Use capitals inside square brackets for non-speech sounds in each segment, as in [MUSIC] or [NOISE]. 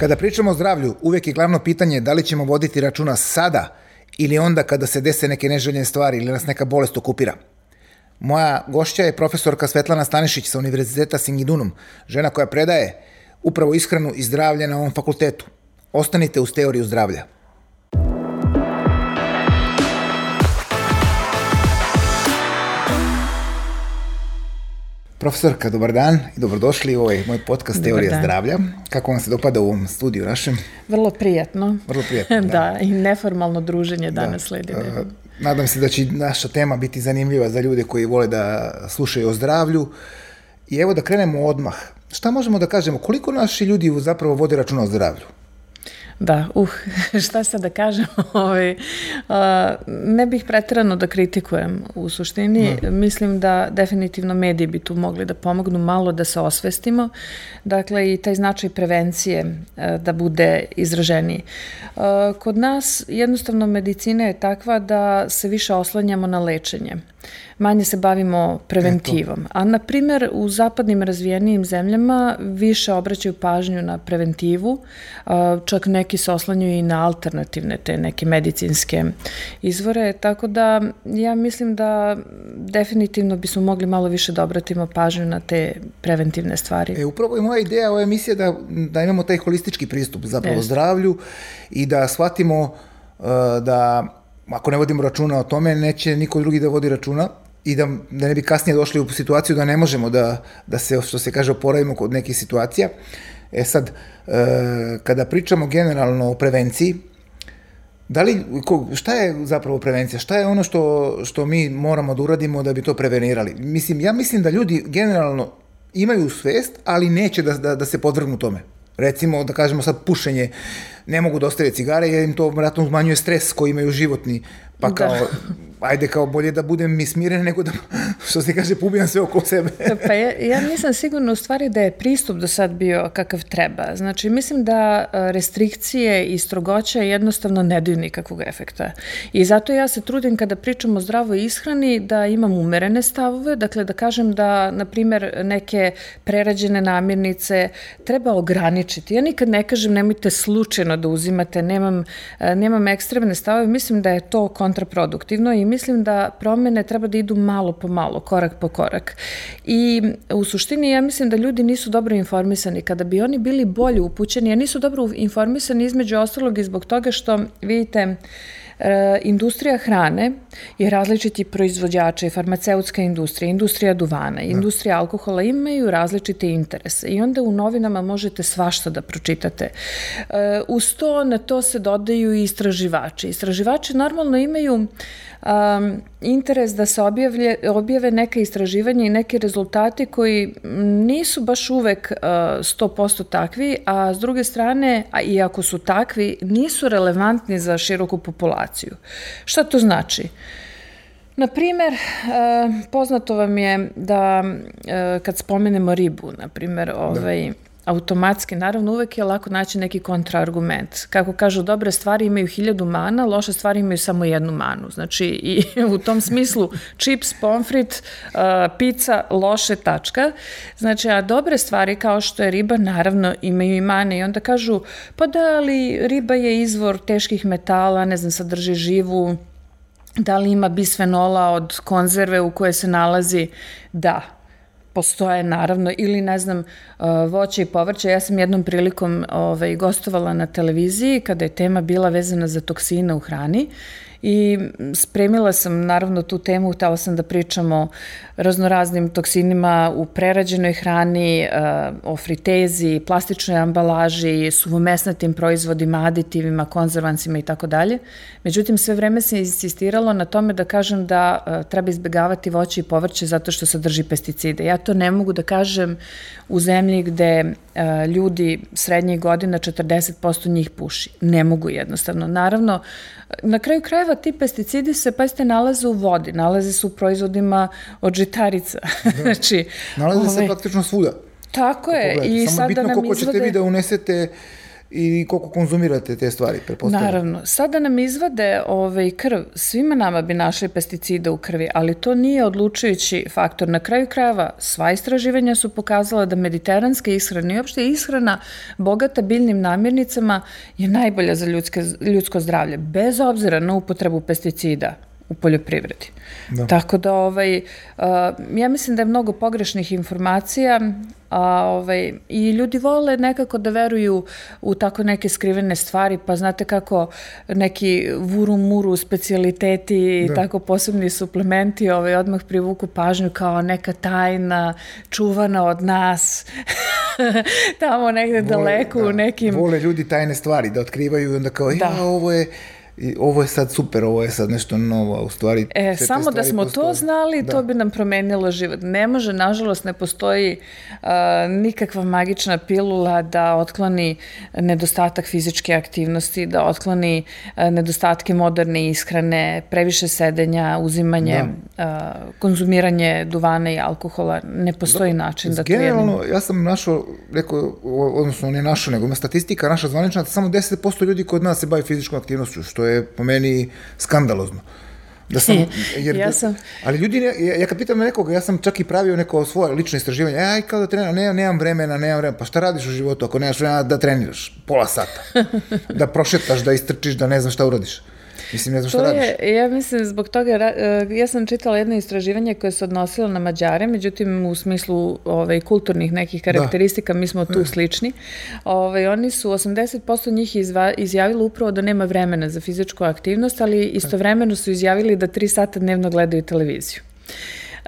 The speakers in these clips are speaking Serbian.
Kada pričamo o zdravlju, uvek je glavno pitanje da li ćemo voditi računa sada ili onda kada se dese neke neželjene stvari ili nas neka bolest okupira. Moja gošća je profesorka Svetlana Stanišić sa Univerziteta Singidunum, žena koja predaje upravo ishranu i zdravlje na ovom fakultetu. Ostanite uz teoriju zdravlja. Profesorka, dobar dan i dobrodošli u ovaj moj podcast dobar Teorija dan. zdravlja. Kako vam se dopada u ovom studiju našem? Vrlo prijatno. Vrlo prijatno, [LAUGHS] da. da i neformalno druženje da. danas da. sledi. Uh, nadam se da će naša tema biti zanimljiva za ljude koji vole da slušaju o zdravlju. I evo da krenemo odmah. Šta možemo da kažemo? Koliko naši ljudi zapravo vode računa o zdravlju? Da, uh, [LAUGHS] šta sad da kažem, [LAUGHS] ovaj, ne bih pretirano da kritikujem u suštini, no. mislim da definitivno mediji bi tu mogli da pomognu malo da se osvestimo, dakle i taj značaj prevencije uh, da bude izraženiji. Uh, kod nas jednostavno medicina je takva da se više oslanjamo na lečenje manje se bavimo preventivom. Eto. A, na primer, u zapadnim razvijenijim zemljama više obraćaju pažnju na preventivu, čak neki se oslanjuju i na alternativne te neke medicinske izvore, tako da ja mislim da definitivno bismo mogli malo više da obratimo pažnju na te preventivne stvari. E, upravo je moja ideja ove emisije da, da imamo taj holistički pristup zapravo yes. zdravlju i da shvatimo uh, da ako ne vodimo računa o tome, neće niko drugi da vodi računa i da, da ne bi kasnije došli u situaciju da ne možemo da, da se, što se kaže, oporavimo kod nekih situacija. E sad, e, kada pričamo generalno o prevenciji, da li, šta je zapravo prevencija? Šta je ono što, što mi moramo da uradimo da bi to prevenirali? Mislim, ja mislim da ljudi generalno imaju svest, ali neće da, da, da se podvrgnu tome. Recimo, da kažemo sad pušenje, ne mogu da ostave cigare jer im to vratno umanjuje stres koji imaju životni, pa kao da ajde kao bolje da budem mi smiren nego da, što se kaže, pubijam sve oko sebe. pa ja, ja nisam sigurna u stvari da je pristup do sad bio kakav treba. Znači, mislim da restrikcije i strogoća jednostavno ne daju nikakvog efekta. I zato ja se trudim kada pričam o zdravoj ishrani da imam umerene stavove, dakle da kažem da, na primer, neke prerađene namirnice treba ograničiti. Ja nikad ne kažem nemojte slučajno da uzimate, nemam, nemam ekstremne stavove, mislim da je to kontraproduktivno i mislim da promene treba da idu malo po malo, korak po korak. I u suštini ja mislim da ljudi nisu dobro informisani. Kada bi oni bili bolje upućeni, ja nisu dobro informisani između ostalog i zbog toga što, vidite, E, industrija hrane je različiti proizvođača i farmaceutska industrija, industrija duvana, da. industrija alkohola imaju različite interese i onda u novinama možete svašta da pročitate. E, uz to na to se dodaju i istraživači. Istraživači normalno imaju um, interes da se objavlje, objave neke istraživanja i neki rezultati koji nisu baš uvek uh, 100% takvi, a s druge strane, a i ako su takvi, nisu relevantni za široku populaciju. Šta to znači? Na primer, poznato vam je da kad spomenemo ribu, na primer, da. ovaj, da automatski, naravno uvek je lako naći neki kontraargument. Kako kažu, dobre stvari imaju hiljadu mana, loše stvari imaju samo jednu manu. Znači, i [LAUGHS] u tom smislu čips, pomfrit, uh, pizza, loše tačka. Znači, a dobre stvari kao što je riba, naravno imaju i mane i onda kažu, pa da, ali riba je izvor teških metala, ne znam, sadrži živu, da li ima bisfenola od konzerve u koje se nalazi? Da, postoje naravno ili ne znam uh, voće i povrće. Ja sam jednom prilikom ovaj, gostovala na televiziji kada je tema bila vezana za toksine u hrani i spremila sam naravno tu temu, htela sam da pričam o raznoraznim toksinima u prerađenoj hrani, eh, o fritezi, plastičnoj ambalaži, suvomesnatim proizvodima, aditivima, konzervancima i tako dalje. Međutim, sve vreme se insistiralo na tome da kažem da eh, treba izbegavati voće i povrće zato što sadrži pesticide. Ja to ne mogu da kažem u zemlji gde ljudi srednjih godina 40% njih puši. Ne mogu jednostavno. Naravno, na kraju krajeva ti pesticidi se, pa ste, nalaze u vodi, nalaze se u proizvodima od žitarica. [LAUGHS] Da. znači, nalaze ovaj, se praktično svuda. Tako je. I Samo sad bitno da nam koliko izvode... ćete vi da unesete i koliko konzumirate te stvari, pretpostavljam. Naravno. Sada nam izvade ovaj, krv, svima nama bi našli pesticide u krvi, ali to nije odlučujući faktor. Na kraju krajeva, sva istraživanja su pokazala da mediteranska ishrana i uopšte ishrana bogata biljnim namirnicama je najbolja za ljudske, ljudsko zdravlje, bez obzira na upotrebu pesticida u poljoprivredi. Da. Tako da ovaj, uh, ja mislim da je mnogo pogrešnih informacija a, ovaj, i ljudi vole nekako da veruju u tako neke skrivene stvari, pa znate kako neki vuru muru specialiteti i da. tako posebni suplementi ovaj, odmah privuku pažnju kao neka tajna čuvana od nas [LAUGHS] tamo negde vole, daleko da, u nekim... Vole ljudi tajne stvari da otkrivaju i onda kao, da. ja, ovo je i ovo je sad super, ovo je sad nešto novo, u stvari... E, samo da smo postoji. to znali, da. to bi nam promenilo život. Ne može, nažalost, ne postoji uh, nikakva magična pilula da otkloni nedostatak fizičke aktivnosti, da otkloni uh, nedostatke moderne ishrane, previše sedenja, uzimanje, da. uh, konzumiranje duvana i alkohola. Ne postoji da, način da to. Generalno, ja sam našao, rekao, odnosno ne našao, nego ima statistika naša zvanična, da samo 10% ljudi kod nas se bavi fizičkom aktivnošću, što je po meni skandalozno. Da sam, jer, ja sam... Ali ljudi, ja, ja kad pitam nekoga, ja sam čak i pravio neko svoje lično istraživanje, aj kao da treniram, nemam, nemam vremena, nemam vremena, pa šta radiš u životu ako nemaš vremena da treniraš? Pola sata. [LAUGHS] da prošetaš, da istrčiš, da ne znam šta uradiš. Mislim, ne znam šta radiš. Je, ja mislim, zbog toga, e, ja sam čitala jedno istraživanje koje se odnosilo na Mađare, međutim, u smislu ovaj, kulturnih nekih da. karakteristika, da. mi smo tu slični. Ovaj, oni su, 80% njih izva, izjavilo upravo da nema vremena za fizičku aktivnost, ali istovremeno su izjavili da 3 sata dnevno gledaju televiziju.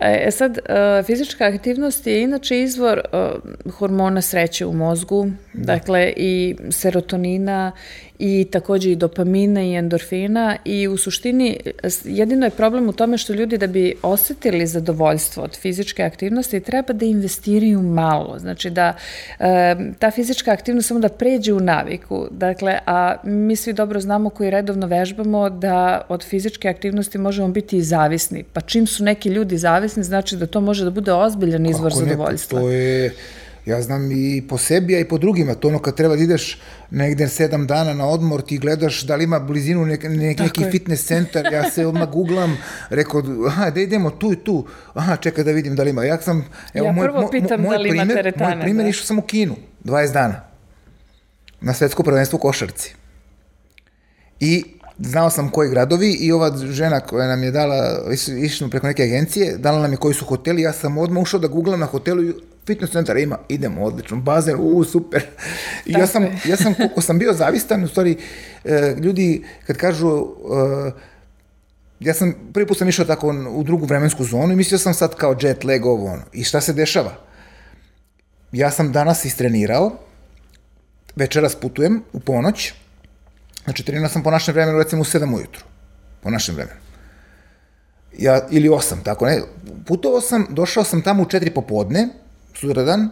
E sad, e, fizička aktivnost je inače izvor e, hormona sreće u mozgu, da. dakle i serotonina i takođe i dopamina i endorfina i u suštini jedino je problem u tome što ljudi da bi osetili zadovoljstvo od fizičke aktivnosti treba da investiraju malo, znači da e, ta fizička aktivnost samo da pređe u naviku, dakle, a mi svi dobro znamo koji redovno vežbamo da od fizičke aktivnosti možemo biti i zavisni, pa čim su neki ljudi zavisni znači da to može da bude ozbiljan izvor Kako zadovoljstva. Ne, to je Ja znam i po sebi, a i po drugima. To ono kad treba da ideš negde sedam dana na odmor, ti gledaš da li ima blizinu nek, nek, neki je. fitness centar, ja se odmah googlam, rekao, aha, da idemo tu i tu, aha, čekaj da vidim da li ima. Ja sam, evo, ja moj, prvo pitam moj, da li ima primer, teretane. Moj primer da. išao sam u Kinu, 20 dana, na svetsko prvenstvo u košarci. I znao sam koji gradovi i ova žena koja nam je dala, išli preko neke agencije, dala nam je koji su hoteli, ja sam odmah ušao da googlam na hotelu fitness centar ima, idemo, odlično, bazen, u, super. I ja sam, ja sam, [LAUGHS] koliko sam bio zavistan, u stvari, e, ljudi kad kažu, e, ja sam, prvi put sam išao tako u drugu vremensku zonu i mislio sam sad kao jet lag ovo ono. I šta se dešava? Ja sam danas istrenirao, večeras putujem u ponoć, znači trenirao sam po našem vremenu recimo u 7 ujutru, po našem vremenu. Ja, ili 8, tako ne. Putovao sam, došao sam tamo u 4 popodne, sutradan,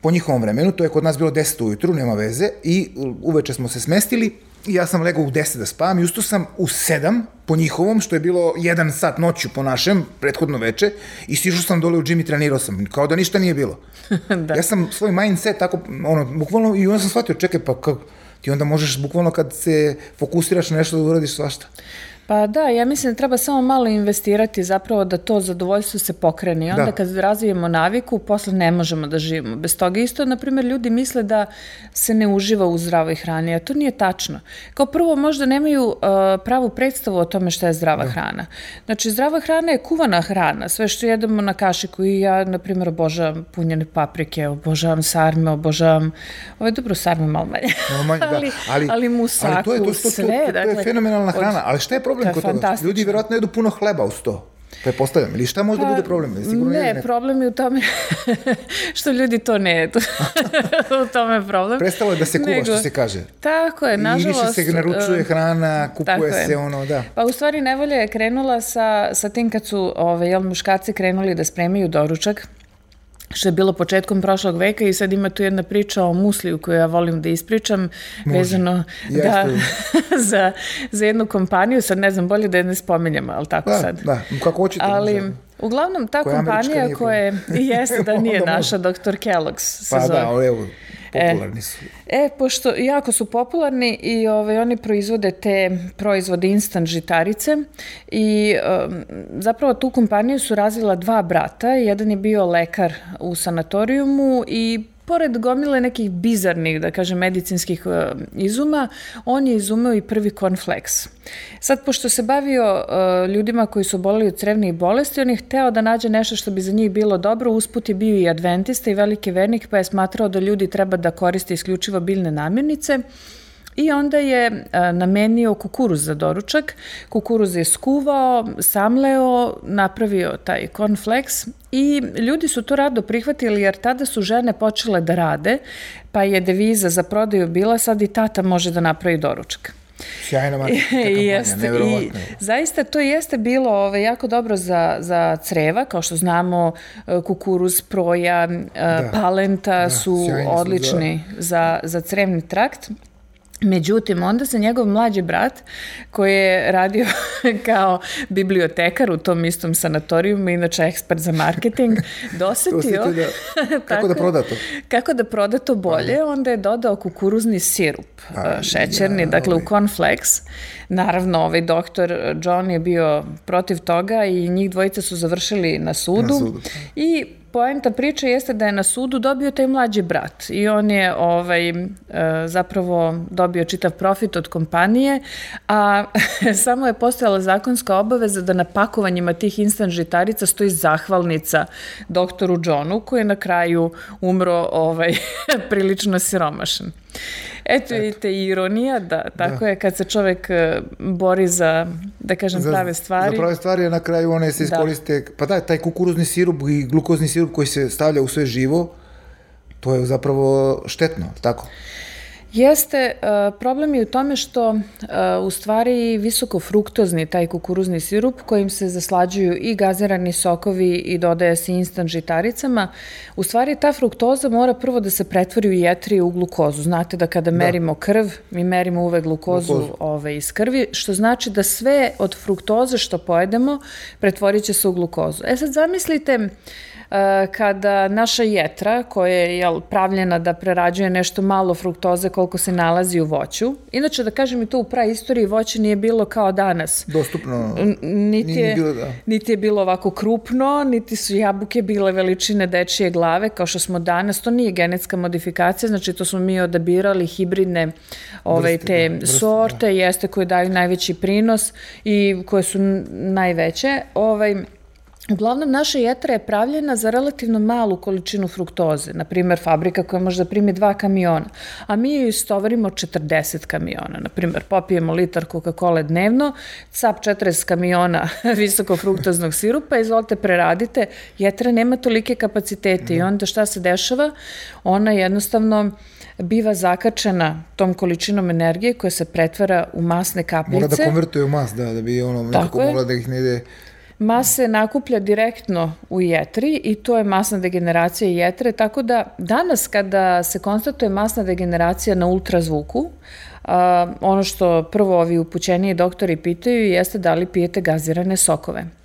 po njihovom vremenu, to je kod nas bilo 10 ujutru, nema veze, i uveče smo se smestili, i ja sam legao u 10 da spavam i ustao sam u 7 po njihovom, što je bilo 1 sat noću po našem, prethodno veče, i stišao sam dole u džim i trenirao sam, kao da ništa nije bilo. [LAUGHS] da. Ja sam svoj mindset tako, ono, bukvalno, i onda sam shvatio, čekaj, pa kako, ti onda možeš bukvalno kad se fokusiraš na nešto da uradiš svašta. Pa da, ja mislim da treba samo malo investirati zapravo da to zadovoljstvo se pokrene i onda da. kad razvijemo naviku, posle ne možemo da živimo. Bez toga isto, na primjer, ljudi misle da se ne uživa u zdravoj hrani, a to nije tačno. Kao prvo, možda nemaju uh, pravu predstavu o tome šta je zdrava da. hrana. Znači, zdrava hrana je kuvana hrana, sve što jedemo na kašiku i ja, na primjer, obožavam punjene paprike, obožavam sarme, obožavam, ovo je dobro sarme malo manje, manje da. [LAUGHS] ali, ali, ali musaku, ali to je, to, to, to, sve. To, to, to, to je dakle, fenomenalna hrana, ali šta je problem problem kod toga? Ljudi verovatno jedu puno hleba uz to. Prepostavljam. Ili šta možda pa, bude problem? Sigurno ne, ne, problem je u tome [LAUGHS] što ljudi to ne jedu. [LAUGHS] u tome je problem. Prestalo je da se kuva, Nego, što se kaže. Tako je, nažalost. I više se naručuje hrana, kupuje se je. ono, da. Pa u stvari nevolja je krenula sa, sa tim kad su ove, jel, muškarci krenuli da spremaju doručak što je bilo početkom prošlog veka i sad ima tu jedna priča o musliju koju ja volim da ispričam Može. vezano da, [LAUGHS] za, za jednu kompaniju, sad ne znam bolje da je ne spominjamo, ali tako da, sad. Da, kako hoćete. Ali, Uglavnom, ta koja kompanija koja je, [LAUGHS] jeste da [LAUGHS] nije naša, Dr. Kellogg's se pa, da, zove. Da, evo, Popularni su. E, pošto jako su popularni i ovaj, oni proizvode te proizvode instant žitarice i um, zapravo tu kompaniju su razvila dva brata. Jedan je bio lekar u sanatorijumu i pored gomile nekih bizarnih, da kažem, medicinskih uh, izuma, on je izumeo i prvi cornflakes. Sad, pošto se bavio uh, ljudima koji su boleli od crevnih bolesti, on je hteo da nađe nešto što bi za njih bilo dobro, usput je bio i adventista i veliki vernik, pa je smatrao da ljudi treba da koriste isključivo biljne namirnice, I onda je a, namenio kukuruz za doručak. Kukuruz je skuvao, samleo, napravio taj cornflakes i ljudi su to rado prihvatili jer tada su žene počele da rade, pa je deviza za prodaju bila sad i tata može da napravi doručak. Sjajna [LAUGHS] marketinška jeste, I zaista to jeste bilo ove, jako dobro za, za creva, kao što znamo e, kukuruz, proja, e, da, palenta da, su odlični su za... za, za crevni trakt Međutim, onda se njegov mlađi brat, koji je radio [LAUGHS] kao bibliotekar u tom istom sanatorijumu, inače ekspert za marketing, [LAUGHS] dosetio... da, [LAUGHS] kako da proda to? Kako da proda to bolje, onda je dodao kukuruzni sirup, A, šećerni, ja, dakle ovaj. u cornflakes. Naravno, ovaj doktor John je bio protiv toga i njih dvojica su završili na sudu. Na sudu. I poenta priče jeste da je na sudu dobio taj mlađi brat i on je ovaj, e, zapravo dobio čitav profit od kompanije, a [LAUGHS] samo je postojala zakonska obaveza da na pakovanjima tih instant žitarica stoji zahvalnica doktoru Johnu koji je na kraju umro ovaj, [LAUGHS] prilično siromašan. Eto, vidite, ironija, da, tako da. je kad se čovek e, bori za, da kažem, za, prave stvari. Za prave stvari, na kraju one se da. iskoriste, da. pa da, taj kukuruzni sirup i glukozni sirup koji se stavlja u sve živo, to je zapravo štetno, tako? Jeste, e, problem je u tome što e, u stvari visoko fruktozni taj kukuruzni sirup kojim se zaslađuju i gazirani sokovi i dodaje se instant žitaricama, u stvari ta fruktoza mora prvo da se pretvori u jetri u glukozu. Znate da kada da. merimo krv, mi merimo uvek glukozu, glukozu. Ove, iz krvi, što znači da sve od fruktoze što pojedemo pretvorit će se u glukozu. E sad zamislite kada naša jetra, koja je jel, pravljena da prerađuje nešto malo fruktoze koliko se nalazi u voću, inače da kažem i to u praistoriji voće nije bilo kao danas. Dostupno. Niti je, bilo, da. niti je bilo ovako krupno, niti su jabuke bile veličine dečije glave, kao što smo danas. To nije genetska modifikacija, znači to smo mi odabirali hibridne ovaj, vrste, te da, vrste, sorte, da. jeste koje daju najveći prinos i koje su najveće. Ovaj, Uglavnom, naša jetra je pravljena za relativno malu količinu fruktoze, na primer fabrika koja može da primi dva kamiona, a mi ju istovarimo 40 kamiona. Na primer, popijemo litar Coca-Cola dnevno, cap 40 kamiona [LAUGHS] visokofruktoznog sirupa, izvolite preradite, jetra nema tolike kapacitete i mhm. onda šta se dešava? Ona jednostavno biva zakačena tom količinom energije koja se pretvara u masne kapljice. Mora da konvertuje u mas, da, da bi ono nekako mogla da ih ne ide mase nakuplja direktno u jetri i to je masna degeneracija jetre, tako da danas kada se konstatuje masna degeneracija na ultrazvuku, a, ono što prvo ovi upućeniji doktori pitaju jeste da li pijete gazirane sokove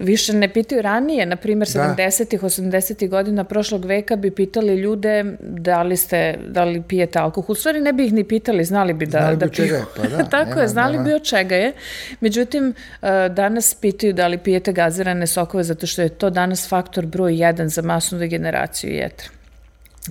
više ne pitaju ranije, na primjer da. 70-ih, 80-ih godina prošlog veka bi pitali ljude da li ste, da li pijete alkohol. U stvari ne bi ih ni pitali, znali bi da, znali da bi piju. Čega, pa da, [LAUGHS] Tako nema, je, znali nema. bi od čega je. Međutim, eh, danas pitaju da li pijete gazirane sokove zato što je to danas faktor broj 1 za masnu degeneraciju jetra.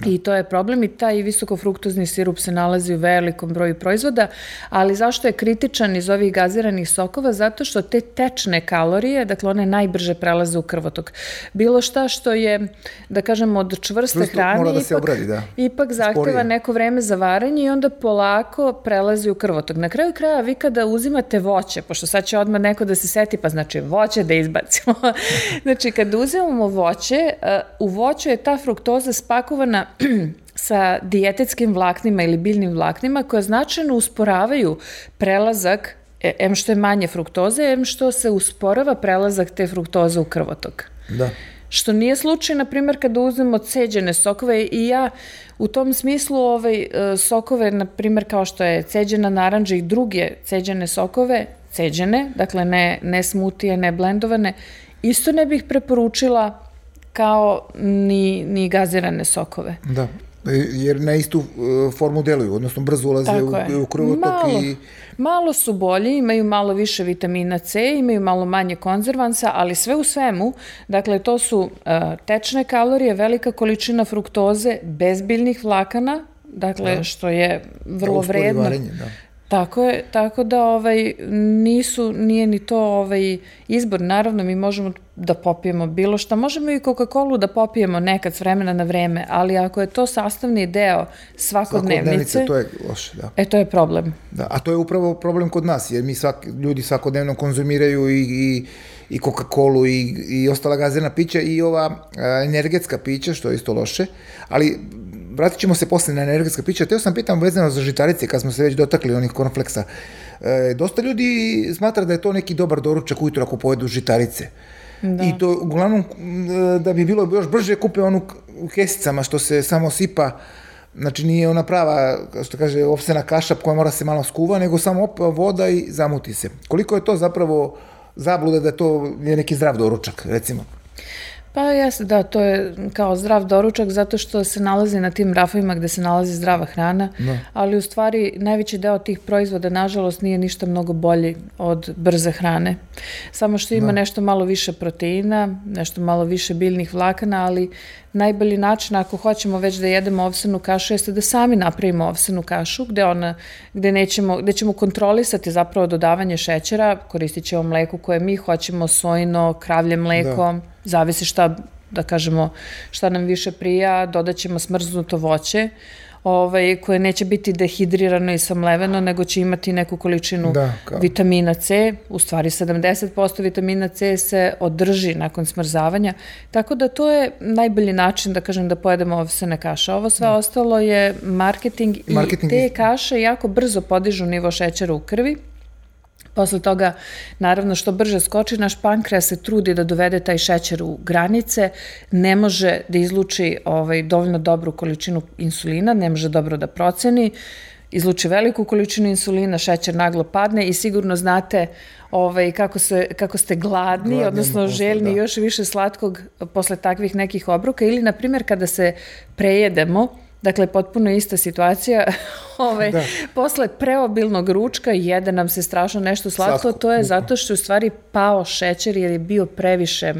I to je problem i taj visokofruktozni sirup se nalazi u velikom broju proizvoda, ali zašto je kritičan iz ovih gaziranih sokova? Zato što te tečne kalorije, dakle one najbrže prelaze u krvotok. Bilo šta što je, da kažemo, od čvrste Čvrsto, hrane, da ipak, obradi, da. ipak zahteva Sporije. neko vreme za varanje i onda polako prelazi u krvotok. Na kraju kraja vi kada uzimate voće, pošto sad će odmah neko da se seti, pa znači voće da izbacimo. [LAUGHS] znači kada uzimamo voće, u voću je ta fruktoza spakovana [CLEARS THROAT] sa dijetetskim vlaknima ili biljnim vlaknima koja značajno usporavaju prelazak e, em što je manje fruktoze, em što se usporava prelazak te fruktoze u krvotok. Da. Što nije slučaj, na primjer, kada uzmemo ceđene sokove i ja u tom smislu ovaj, e, sokove, na primjer, kao što je ceđena naranđa i druge ceđene sokove, ceđene, dakle ne, ne smutije, ne blendovane, isto ne bih preporučila kao ni, ni gazirane sokove. Da. jer na istu uh, formu deluju, odnosno brzo ulaze u, u krvotok malo, i... Malo su bolji, imaju malo više vitamina C, imaju malo manje konzervansa, ali sve u svemu, dakle, to su uh, tečne kalorije, velika količina fruktoze, bez biljnih vlakana, dakle, da. što je vrlo da, vredno. Varenje, da Tako je, tako da ovaj, nisu, nije ni to ovaj, izbor. Naravno, mi možemo da popijemo bilo šta. Možemo i Coca-Cola da popijemo nekad s vremena na vreme, ali ako je to sastavni deo svakodnevnice... to je loše, da. E, to je problem. Da, a to je upravo problem kod nas, jer mi svak, ljudi svakodnevno konzumiraju i, i, i Coca-Colu i, i ostala gazirna pića i ova a, energetska pića, što je isto loše, ali vratit ćemo se posle na energetska pića. Teo sam pitam vezano za žitarice, kad smo se već dotakli onih konfleksa. E, dosta ljudi smatra da je to neki dobar doručak ujutro ako pojedu žitarice. Da. I to uglavnom da bi bilo još brže kupe onu u kesicama što se samo sipa Znači nije ona prava, što kaže, ovsena kaša koja mora se malo skuva, nego samo op, voda i zamuti se. Koliko je to zapravo zabluda da to je neki zdrav doručak, recimo? Pa jeste, da, to je kao zdrav doručak zato što se nalazi na tim rafovima gde se nalazi zdrava hrana, no. Da. ali u stvari najveći deo tih proizvoda nažalost nije ništa mnogo bolji od brze hrane. Samo što ima no. Da. nešto malo više proteina, nešto malo više biljnih vlakana, ali najbolji način ako hoćemo već da jedemo ovsenu kašu jeste da sami napravimo ovsenu kašu gde ona gde nećemo gde ćemo kontrolisati zapravo dodavanje šećera, koristit ćemo mleko koje mi hoćemo, sojino, kravlje mleko, da. Zavisi šta da kažemo šta nam više prija, dodaćemo smrznuto voće ovaj, koje neće biti dehidrirano i samleveno, nego će imati neku količinu da, vitamina C. U stvari 70% vitamina C se održi nakon smrzavanja. Tako da to je najbolji način da kažem da pojedemo ovsene kaše. Ovo sve da. ostalo je marketing, marketing i te kaše jako brzo podižu nivo šećera u krvi Posle toga, naravno, što brže skoči, naš pankreas se trudi da dovede taj šećer u granice, ne može da izluči ovaj, dovoljno dobru količinu insulina, ne može dobro da proceni, izluči veliku količinu insulina, šećer naglo padne i sigurno znate ovaj, kako, se, kako ste gladni, gladni odnosno posle, željni da. još više slatkog posle takvih nekih obroka ili, na primjer, kada se prejedemo, Dakle, potpuno ista situacija. [LAUGHS] Ove, ovaj, da. Posle preobilnog ručka jede nam se strašno nešto slatko, slatko to je zato što je u stvari pao šećer jer je bio previše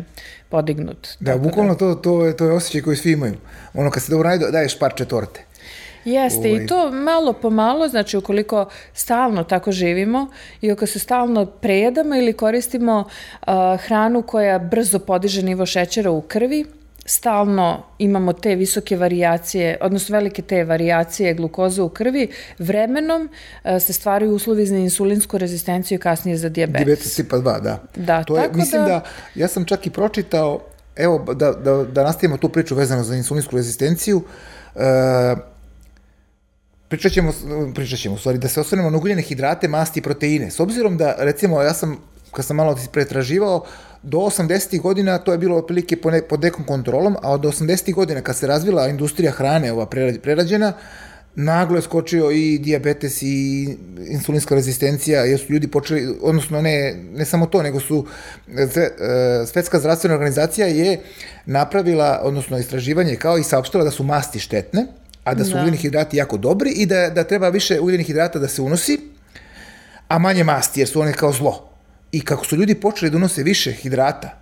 podignut. Da, Tako bukvalno da. to, to, je, to je osjećaj koji svi imaju. Ono kad se dobro najde, daješ parče torte. Jeste, Uvoj. i ovaj. to malo po malo, znači ukoliko stalno tako živimo i ako se stalno prejedamo ili koristimo uh, hranu koja brzo podiže nivo šećera u krvi, stalno imamo te visoke varijacije, odnosno velike te varijacije glukoze u krvi, vremenom uh, se stvaraju uslovi za insulinsku rezistenciju i kasnije za diabetes. Diabetes tipa 2, da. Da, to je, mislim da... da... ja sam čak i pročitao, evo, da, da, da nastavimo tu priču vezano za insulinsku rezistenciju, uh, pričat ćemo, pričat ćemo, stvari, da se osvrnemo na ugljene hidrate, masti i proteine. S obzirom da, recimo, ja sam, kad sam malo pretraživao, uh, do 80. godina to je bilo otprilike pod nekom kontrolom, a od 80. godina kad se razvila industrija hrane, ova prerađena, naglo je skočio i diabetes i insulinska rezistencija, jer su ljudi počeli, odnosno ne, ne samo to, nego su e, Svetska zdravstvena organizacija je napravila, odnosno istraživanje kao i saopštila da su masti štetne, a da su da. ugljeni hidrati jako dobri i da, da treba više ugljenih hidrata da se unosi, a manje masti, jer su one kao zlo. I kako su ljudi počeli da unose više hidrata,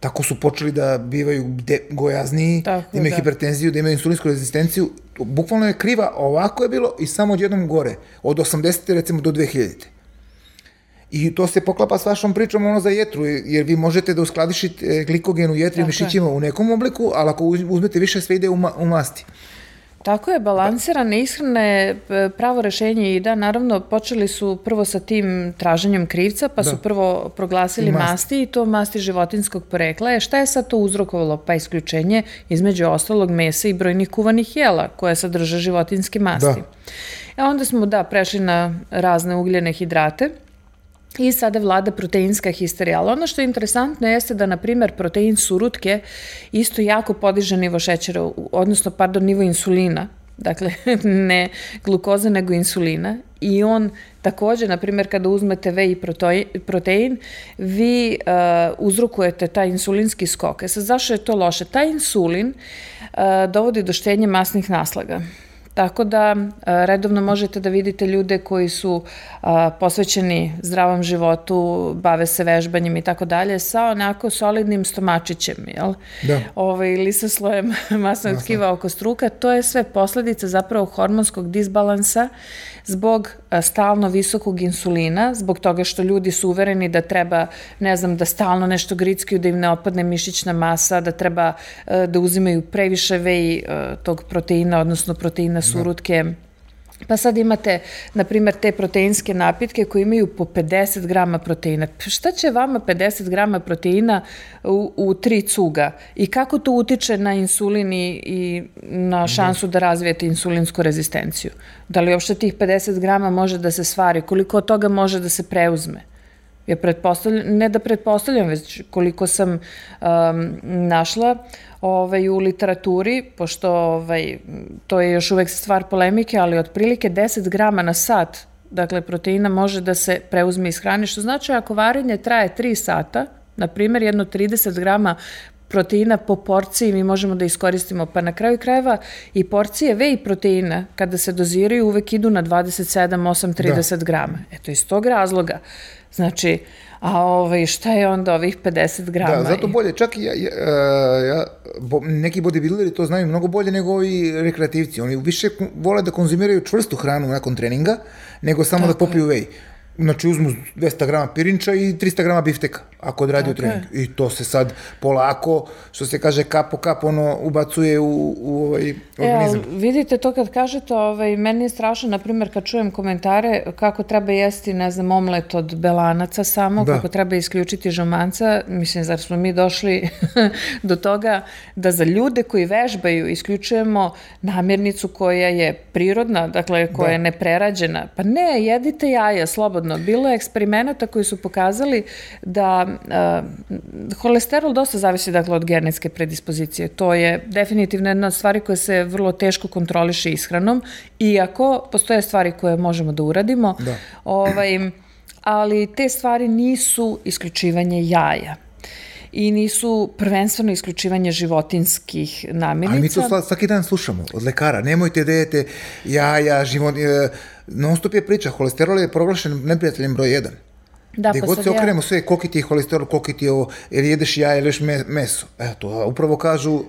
tako su počeli da bivaju de, gojazniji, tako, da imaju da. hipertenziju, da imaju insulinsku rezistenciju. Bukvalno je kriva, ovako je bilo i samo odjednom gore. Od 80. recimo do 2000. I to se poklapa s vašom pričom ono za jetru, jer vi možete da uskladišite glikogen u jetri i mišićima u nekom obliku, ali ako uzmete više sve ide u, ma, u masti. Tako je, balansirane ishrane pravo rešenje i da, naravno, počeli su prvo sa tim traženjem krivca, pa da. su prvo proglasili masti. masti i to masti životinskog porekla. E, šta je sad to uzrokovalo? Pa isključenje između ostalog mesa i brojnih kuvanih jela koje sadrže životinske masti. Da. E onda smo, da, prešli na razne ugljene hidrate. I sada vlada proteinska histerija. Ali ono što je interesantno jeste da, na primer, protein surutke isto jako podiže nivo šećera, odnosno, pardon, nivo insulina. Dakle, [LAUGHS] ne glukoza, nego insulina. I on takođe, na primjer, kada uzmete V i protein, vi uh, uzrokujete taj insulinski skok. E sad, zašto je to loše? Taj insulin uh, dovodi do štenje masnih naslaga. Tako da redovno možete da vidite ljude koji su posvećeni zdravom životu, bave se vežbanjem i tako dalje, sa onako solidnim stomačićem, jel? Da. Ovaj, ili sa slojem [LAUGHS] masnog tkiva oko struka. To je sve posledica zapravo hormonskog disbalansa zbog stalno visokog insulina, zbog toga što ljudi su uvereni da treba, ne znam, da stalno nešto grickaju, da im ne opadne mišićna masa, da treba da uzimaju previše vej tog proteina, odnosno proteina surutke, da Pa sad imate, na primjer, te proteinske napitke koji imaju po 50 grama proteina. Šta će vama 50 grama proteina u, u tri cuga? I kako to utiče na insulin i, i na šansu da razvijete insulinsku rezistenciju? Da li uopšte tih 50 grama može da se stvari? Koliko od toga može da se preuzme? Ja pretpostavljam, ne da pretpostavljam, već koliko sam um, našla, ovaj, u literaturi, pošto ovaj, to je još uvek stvar polemike, ali otprilike 10 grama na sat dakle, proteina može da se preuzme iz hrane, što znači ako varenje traje 3 sata, na primjer, jedno 30 grama proteina po porciji mi možemo da iskoristimo, pa na kraju krajeva i porcije whey proteina kada se doziraju uvek idu na 27, 8, 30 da. grama. Eto, iz tog razloga. Znači, a ovaj, šta je onda ovih 50 grama? Da, zato bolje, čak i ja, ja, ja, bo, neki bodybuilderi to znaju mnogo bolje nego ovi rekreativci. Oni više vole da konzumiraju čvrstu hranu nakon treninga, nego samo da Tako da popiju whey. Znači uzmu 200 grama pirinča i 300 grama bifteka ako odradi u trening. I to se sad polako, što se kaže kap po kap, ono ubacuje u, u ovaj organizam. E, vidite to kad kažete, ovaj, meni je strašno, na primjer, kad čujem komentare kako treba jesti, ne znam, omlet od belanaca samo, da. kako treba isključiti žumanca, mislim, zar smo mi došli [LAUGHS] do toga da za ljude koji vežbaju isključujemo namirnicu koja je prirodna, dakle, koja da. je neprerađena. Pa ne, jedite jaja, slobodno. Bilo je eksperimenata koji su pokazali da uh, holesterol dosta zavisi dakle od genetske predispozicije. To je definitivno jedna od stvari koja se vrlo teško kontroliše ishranom, iako postoje stvari koje možemo da uradimo. Da. Ovaj, ali te stvari nisu isključivanje jaja i nisu prvenstveno isključivanje životinskih namirnica. Ali mi to svaki dan slušamo od lekara. Nemojte da jete jaja, život, e, non stop je priča. Holesterol je proglašen neprijateljem broj 1. Da, Gde pa god se okrenemo sve, koliki ti je holesterol, koliki ti je ovo, jer jedeš jaje ili ješ meso. Eto, upravo kažu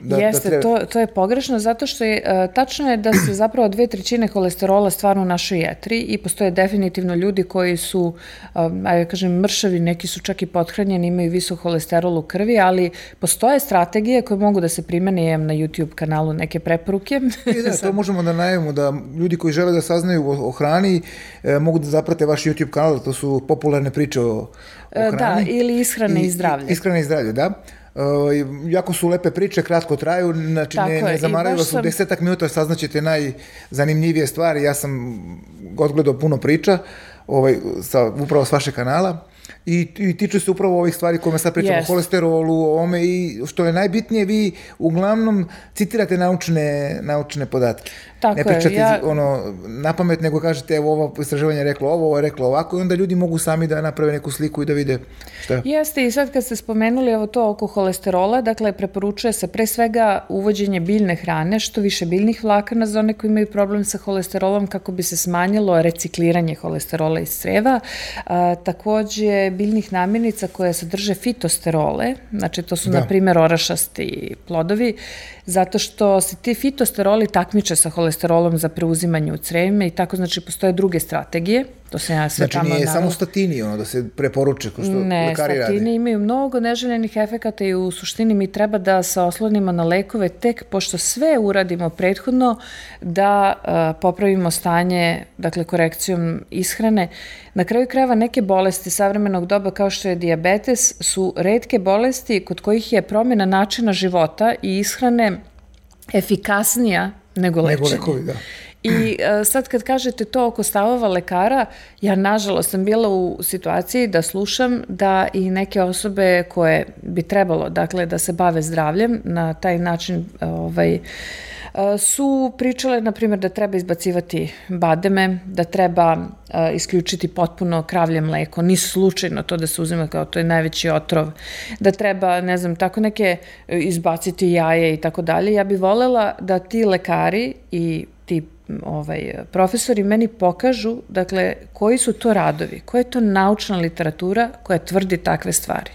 Da, da, Jeste, da treba... to, to je pogrešno zato što je, uh, tačno je da se [CLEARS THROAT] zapravo dve trećine holesterola stvarno u našoj jetri i postoje definitivno ljudi koji su, um, ajde kažem, mršavi, neki su čak i pothranjeni, imaju visok holesterol u krvi, ali postoje strategije koje mogu da se primene, imam na YouTube kanalu neke preporuke. I da, [LAUGHS] to možemo da najavimo, da ljudi koji žele da saznaju o, o hrani e, mogu da zaprate vaš YouTube kanal, to su popularne priče o, o hrani. Da, ili ishrane i, i zdravlje. Ishrane i zdravlje, da. Uh, jako su lepe priče, kratko traju, znači Tako ne, ne zamaraju vas sam... u desetak minuta, saznaćete najzanimljivije stvari. Ja sam odgledao puno priča ovaj, sa, upravo s vašeg kanala i, i tiču se upravo ovih stvari kojima sad pričamo, yes. kolesterolu, o ome i što je najbitnije, vi uglavnom citirate naučne, naučne podatke. Tako ne pričate je, ja... ono, na pamet, nego kažete evo ovo istraživanje je reklo ovo, ovo je reklo ovako i onda ljudi mogu sami da naprave neku sliku i da vide šta. Jeste i sad kad ste spomenuli evo to oko holesterola, dakle preporučuje se pre svega uvođenje biljne hrane, što više biljnih vlakana za one koji imaju problem sa holesterolom kako bi se smanjilo recikliranje holesterola iz creva. A, takođe biljnih namirnica koje sadrže fitosterole, znači to su da. na primjer orašasti plodovi, zato što se ti fitosteroli takmiče sa holesterolom za preuzimanje u crevima i tako znači postoje druge strategije To se ja sve znači, tamo nije samo statini, ono, da se preporuče, ko što ne, lekari rade. Ne, statini imaju mnogo neželjenih efekata i u suštini mi treba da se oslonimo na lekove tek pošto sve uradimo prethodno da uh, popravimo stanje, dakle, korekcijom ishrane. Na kraju krajeva neke bolesti savremenog doba kao što je diabetes su redke bolesti kod kojih je promjena načina života i ishrane efikasnija nego lečenje. Nego lekovi, da. I uh, sad kad kažete to oko stavova lekara, ja nažalost sam bila u situaciji da slušam da i neke osobe koje bi trebalo, dakle, da se bave zdravljem na taj način ovaj, su pričale, na primjer, da treba izbacivati bademe, da treba isključiti potpuno kravlje mleko, ni slučajno to da se uzima kao to je najveći otrov, da treba, ne znam, tako neke izbaciti jaje i tako dalje. Ja bih volela da ti lekari i ti ovaj, profesori meni pokažu, dakle, koji su to radovi, koja je to naučna literatura koja tvrdi takve stvari.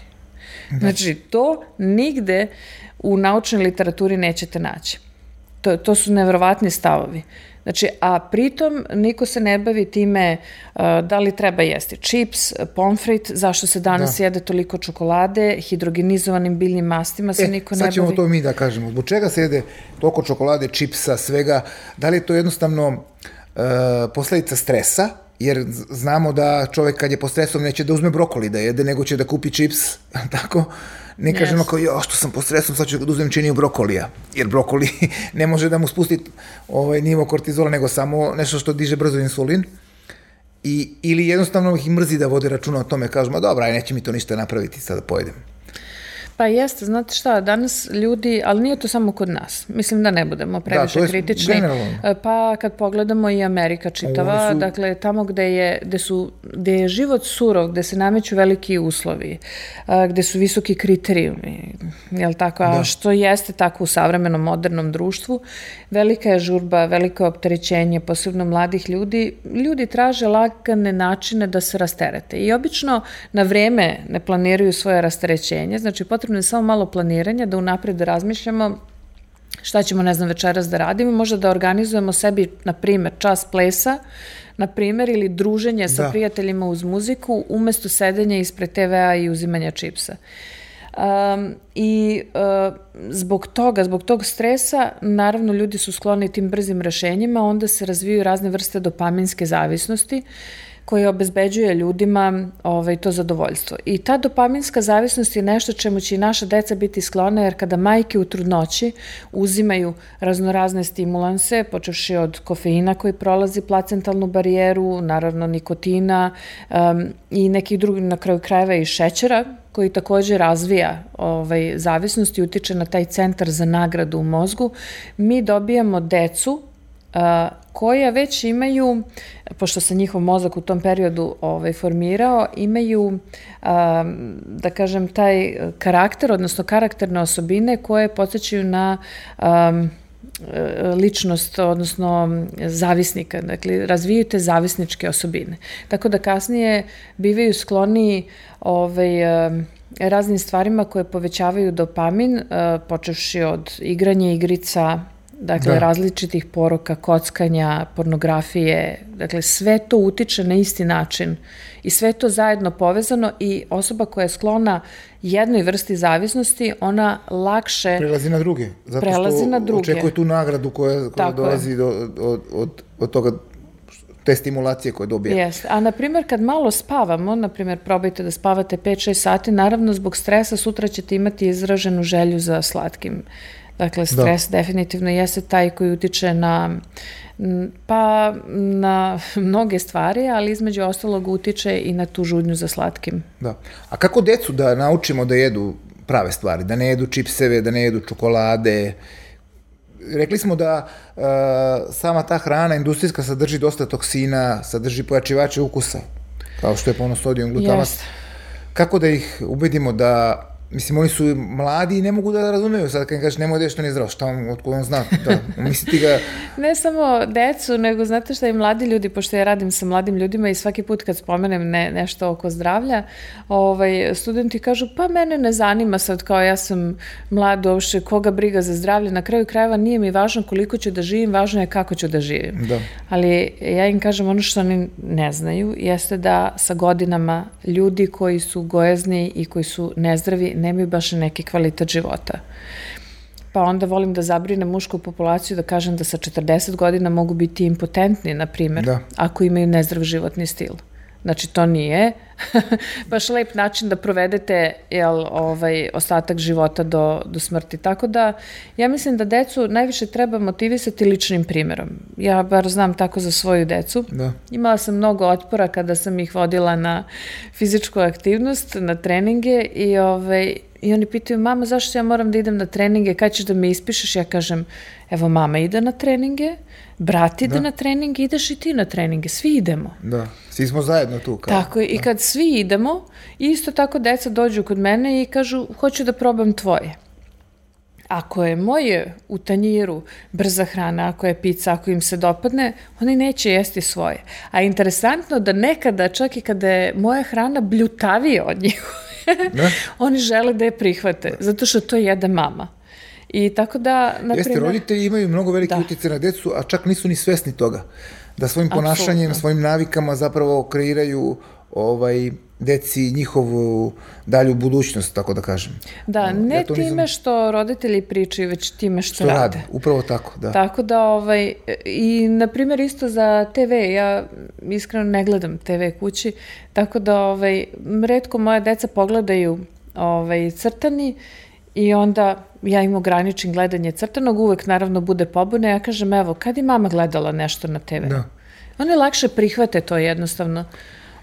Da. Znači, to nigde u naučnoj literaturi nećete naći. To, to su nevrovatni stavovi. Znači, a pritom niko se ne bavi time uh, da li treba jesti čips, pomfrit, zašto se danas da. jede toliko čokolade, hidrogenizovanim biljnim mastima se e, niko ne bavi. Sad ćemo to mi da kažemo. Zbog čega se jede toliko čokolade, čipsa, svega? Da li je to jednostavno uh, posledica stresa? jer znamo da čovek kad je pod stresom neće da uzme brokoli da jede, nego će da kupi čips, [LAUGHS] tako? Ne kažemo yes. kao, jo, što sam pod stresom, sad ću da uzmem činiju brokolija, jer brokoli [LAUGHS] ne može da mu spusti ovaj, nivo kortizola, nego samo nešto što diže brzo insulin. I, ili jednostavno ih mrzi da vode računa o tome, kažu, ma dobra, aj neće mi to ništa napraviti, sad da pojedem. Pa jeste, znate šta, danas ljudi, ali nije to samo kod nas, mislim da ne budemo previše da, kritični. Generalno. E, pa kad pogledamo i Amerika čitava, su... dakle tamo gde je, gde, su, gde je život surov, gde se nameću veliki uslovi, e, gde su visoki kriterijumi, jel tako, a da. što jeste tako u savremenom modernom društvu, velika je žurba, veliko je opterećenje, posebno mladih ljudi, ljudi traže lagane načine da se rasterete i obično na vreme ne planiraju svoje rasterećenje, znači potrebno potrebno je samo malo planiranja, da unapred razmišljamo šta ćemo, ne znam, večeras da radimo, možda da organizujemo sebi, na primer, čas plesa, na primer, ili druženje sa da. prijateljima uz muziku, umesto sedenja ispred TV-a i uzimanja čipsa. Um, I uh, zbog toga, zbog tog stresa, naravno ljudi su skloni tim brzim rešenjima, onda se razviju razne vrste dopaminske zavisnosti, uh, koji obezbeđuje ljudima ovaj, to zadovoljstvo. I ta dopaminska zavisnost je nešto čemu će i naša deca biti sklone, jer kada majke u trudnoći uzimaju raznorazne stimulanse, počevši od kofeina koji prolazi placentalnu barijeru, naravno nikotina um, i nekih drugih, na kraju krajeva i šećera, koji takođe razvija ovaj, zavisnost i utiče na taj centar za nagradu u mozgu, mi dobijamo decu koja već imaju, pošto se njihov mozak u tom periodu ovaj, formirao, imaju, da kažem, taj karakter, odnosno karakterne osobine koje podsjećaju na ličnost, odnosno zavisnika, dakle, razvijaju te zavisničke osobine. Tako da kasnije bivaju skloni ovaj, raznim stvarima koje povećavaju dopamin, počevši od igranja igrica, dakle da. različitih poroka, kockanja, pornografije, dakle sve to utiče na isti način i sve to zajedno povezano i osoba koja je sklona jednoj vrsti zavisnosti, ona lakše prelazi na druge, zato prelazi što na druge. očekuje tu nagradu koja, koja dolazi do, od, od, od toga te stimulacije koje dobija. Jeste. A na primjer kad malo spavamo, na primjer probajte da spavate 5-6 sati, naravno zbog stresa sutra ćete imati izraženu želju za slatkim Dakle, da. stres da. definitivno jeste taj koji utiče na pa na [LAUGHS] mnoge stvari, ali između ostalog utiče i na tu žudnju za slatkim. Da. A kako decu da naučimo da jedu prave stvari, da ne jedu čipseve, da ne jedu čokolade, rekli smo da uh, sama ta hrana industrijska sadrži dosta toksina, sadrži pojačivače ukusa, kao što je ponosodijum glutamat. Yes. Kako da ih ubedimo da Mislim, oni su mladi i ne mogu da razumeju sad kad im kažeš nemoj da što nije zdravo, šta on, otkud on zna, da, misliti ga... [LAUGHS] ne samo decu, nego znate šta i mladi ljudi, pošto ja radim sa mladim ljudima i svaki put kad spomenem ne, nešto oko zdravlja, ovaj, studenti kažu, pa mene ne zanima sad kao ja sam mlad uopšte, koga briga za zdravlje, na kraju krajeva nije mi važno koliko ću da živim, važno je kako ću da živim. Da. Ali ja im kažem ono što oni ne znaju, jeste da sa godinama ljudi koji su gojezni i koji su nezdravi nemaju baš neki kvalitet života. Pa onda volim da zabrinem mušku populaciju da kažem da sa 40 godina mogu biti impotentni, na primjer, da. ako imaju nezdrav životni stil. Znači, to nije [LAUGHS] baš lep način da provedete jel, ovaj, ostatak života do, do smrti. Tako da, ja mislim da decu najviše treba motivisati ličnim primjerom. Ja bar znam tako za svoju decu. Da. Imala sam mnogo otpora kada sam ih vodila na fizičku aktivnost, na treninge i, ovaj, i oni pitaju, mama, zašto ja moram da idem na treninge, kad ćeš da me ispišeš? Ja kažem, evo, mama ide na treninge, brat ide da. na treninge, ideš i ti na treninge, svi idemo. Da, svi smo zajedno tu. Kao. Tako je, da. i kad svi idemo, isto tako deca dođu kod mene i kažu, hoću da probam tvoje. Ako je moje u tanjiru brza hrana, ako je pizza, ako im se dopadne, oni neće jesti svoje. A interesantno da nekada, čak i kada je moja hrana bljutavija od njih, da? [LAUGHS] oni žele da je prihvate, zato što to jede mama. I tako da, na Jeste, primer... roditelji imaju mnogo velike da. utjece na decu, a čak nisu ni svesni toga. Da svojim ponašanjem, Absolutno. svojim navikama zapravo kreiraju ovaj, deci njihovu dalju budućnost, tako da kažem. Da, ne ja time nisam... što roditelji pričaju, već time što, što rade. rade. Upravo tako, da. Tako da, ovaj, i na primjer isto za TV, ja iskreno ne gledam TV kući, tako da ovaj, redko moja deca pogledaju ovaj, crtani I onda ja im ograničim gledanje crtanog, uvek naravno bude pobune, ja kažem, evo, kad je mama gledala nešto na TV? Da. One lakše prihvate to jednostavno.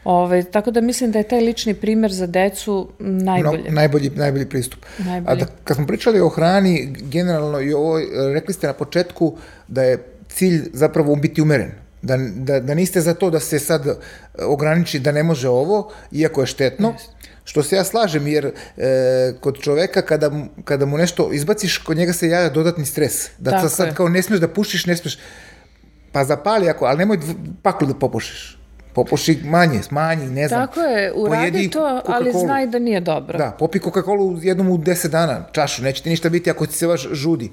Ove, tako da mislim da je taj lični primer za decu najbolje. No, najbolji, najbolji pristup. Najbolji. A da, kad smo pričali o hrani, generalno i ovo, rekli ste na početku da je cilj zapravo biti umeren. Da, da, da niste za to da se sad ograniči da ne može ovo, iako je štetno, yes Što se ja slažem, jer e, kod čoveka kada, kada mu nešto izbaciš, kod njega se javlja dodatni stres. Da Tako sad je. kao ne smiješ da pušiš, ne smiješ, pa zapali ako, ali nemoj paklu da popušiš. Popuši manje, smanji, ne znam. Tako je, uradi to, ali znaj da nije dobro. Da, popi Coca-Cola jednom u 10 dana, čašu, neće ti ništa biti ako ti se baš žudi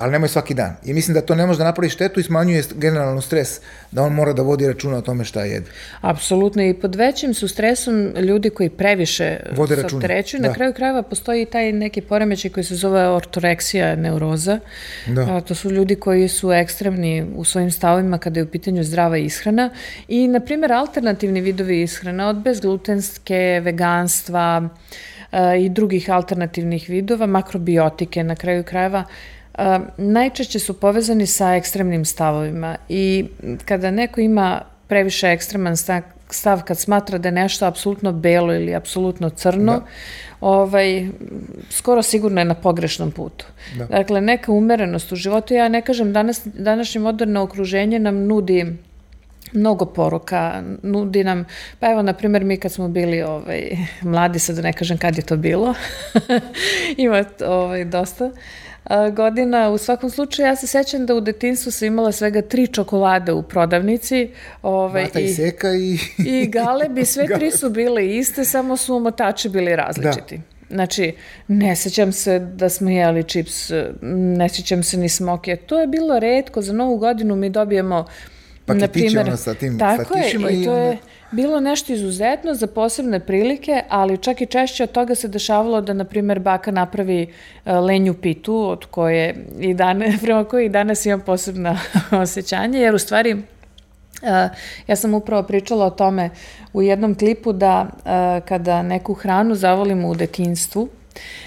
ali nemoj svaki dan. I mislim da to ne može da napravi štetu i smanjuje generalno stres, da on mora da vodi računa o tome šta jede. Apsolutno i pod većim su stresom ljudi koji previše vode računa. Da. Na kraju krajeva postoji taj neki poremećaj koji se zove ortoreksija neuroza. Da. A, to su ljudi koji su ekstremni u svojim stavovima kada je u pitanju zdrava ishrana i, na primjer, alternativni vidovi ishrana od bezglutenske, veganstva, i drugih alternativnih vidova, makrobiotike na kraju krajeva, najčešće su povezani sa ekstremnim stavovima i kada neko ima previše ekstreman stav kad smatra da je nešto apsolutno belo ili apsolutno crno, da. ovaj, skoro sigurno je na pogrešnom putu. Da. Dakle, neka umerenost u životu, ja ne kažem, danas, današnje moderno okruženje nam nudi mnogo poruka, nudi nam, pa evo, na primjer, mi kad smo bili ovaj, mladi, sad da ne kažem kad je to bilo, [LAUGHS] ima ovaj, dosta, uh, godina. U svakom slučaju, ja se sećam da u detinstvu sam imala svega tri čokolade u prodavnici. Ove, Mata i, i seka i... I galebi, sve [LAUGHS] tri su bile iste, samo su omotači bili različiti. Da. Znači, ne sećam se da smo jeli čips, ne sećam se ni smoke. To je bilo redko, za novu godinu mi dobijemo Paketiće ono sa tim tako je, i to je bilo nešto izuzetno za posebne prilike, ali čak i češće od toga se dešavalo da, na primjer, baka napravi uh, lenju pitu, od koje i dane, [LAUGHS] prema koje i danas imam posebna [LAUGHS] osjećanja, jer u stvari Uh, ja sam upravo pričala o tome u jednom klipu da uh, kada neku hranu zavolimo u detinstvu,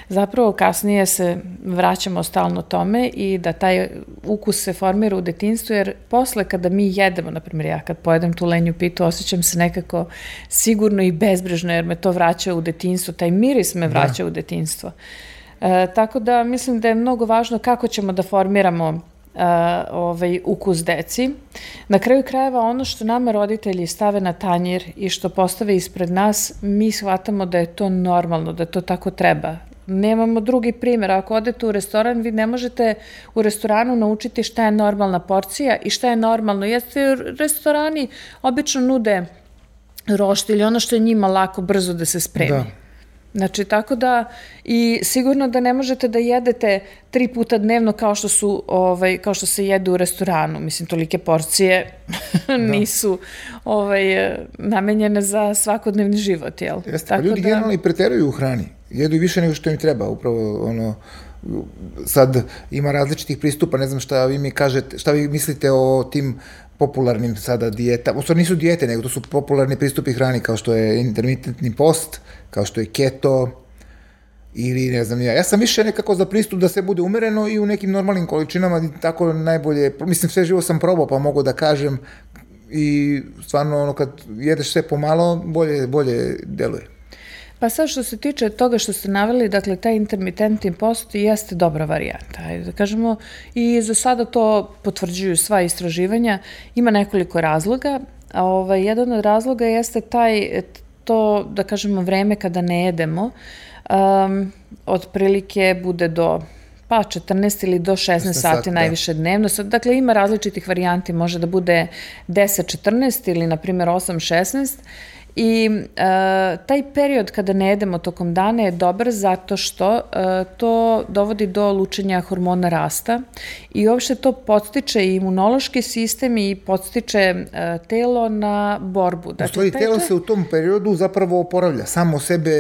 Zapravo kasnije se vraćamo stalno tome i da taj ukus se formira u detinstvu, jer posle kada mi jedemo, na primjer ja kad pojedem tu lenju pitu, osjećam se nekako sigurno i bezbrežno, jer me to vraća u detinstvo, taj miris me da. vraća da. u detinstvo. E, tako da mislim da je mnogo važno kako ćemo da formiramo Uh, ovaj, ukus deci. Na kraju krajeva ono što nama roditelji stave na tanjir i što postave ispred nas, mi shvatamo da je to normalno, da to tako treba. Nemamo drugi primjer. Ako odete u restoran, vi ne možete u restoranu naučiti šta je normalna porcija i šta je normalno. Jeste restorani obično nude roštilj, ono što je njima lako, brzo da se spremi. Da. Znači, tako da, i sigurno da ne možete da jedete tri puta dnevno kao što su, ovaj, kao što se jede u restoranu. Mislim, tolike porcije [LAUGHS] da. nisu ovaj, namenjene za svakodnevni život, jel? Jeste, pa tako pa ljudi da... generalno i preteruju u hrani. Jedu više nego što im treba, upravo ono, sad ima različitih pristupa, ne znam šta vi mi kažete, šta vi mislite o tim popularnim sada dijeta, u nisu dijete, nego to su popularni pristupi hrani kao što je intermitentni post, kao što je keto, ili ne znam ja. Ja sam više nekako za pristup da se bude umereno i u nekim normalnim količinama tako najbolje, mislim sve živo sam probao pa mogu da kažem i stvarno ono kad jedeš sve pomalo bolje, bolje deluje. Pa sad što se tiče toga što ste naveli, dakle, taj intermitentni post jeste dobra varijanta. Ajde da kažemo, i za sada to potvrđuju sva istraživanja. Ima nekoliko razloga. A ovaj, jedan od razloga jeste taj, to, da kažemo, vreme kada ne jedemo, um, otprilike bude do pa 14 ili do 16 sati, sati da. najviše da. dnevno. Dakle, ima različitih varijanti, može da bude 10-14 ili, na primjer, 8-16 I uh, taj period kada ne jedemo tokom dana je dobar zato što uh, to dovodi do lučenja hormona rasta i uopšte to podstiče i imunološki sistem i podstiče uh, telo na borbu. Dakle, u stvari, telo se u tom periodu zapravo oporavlja, samo sebe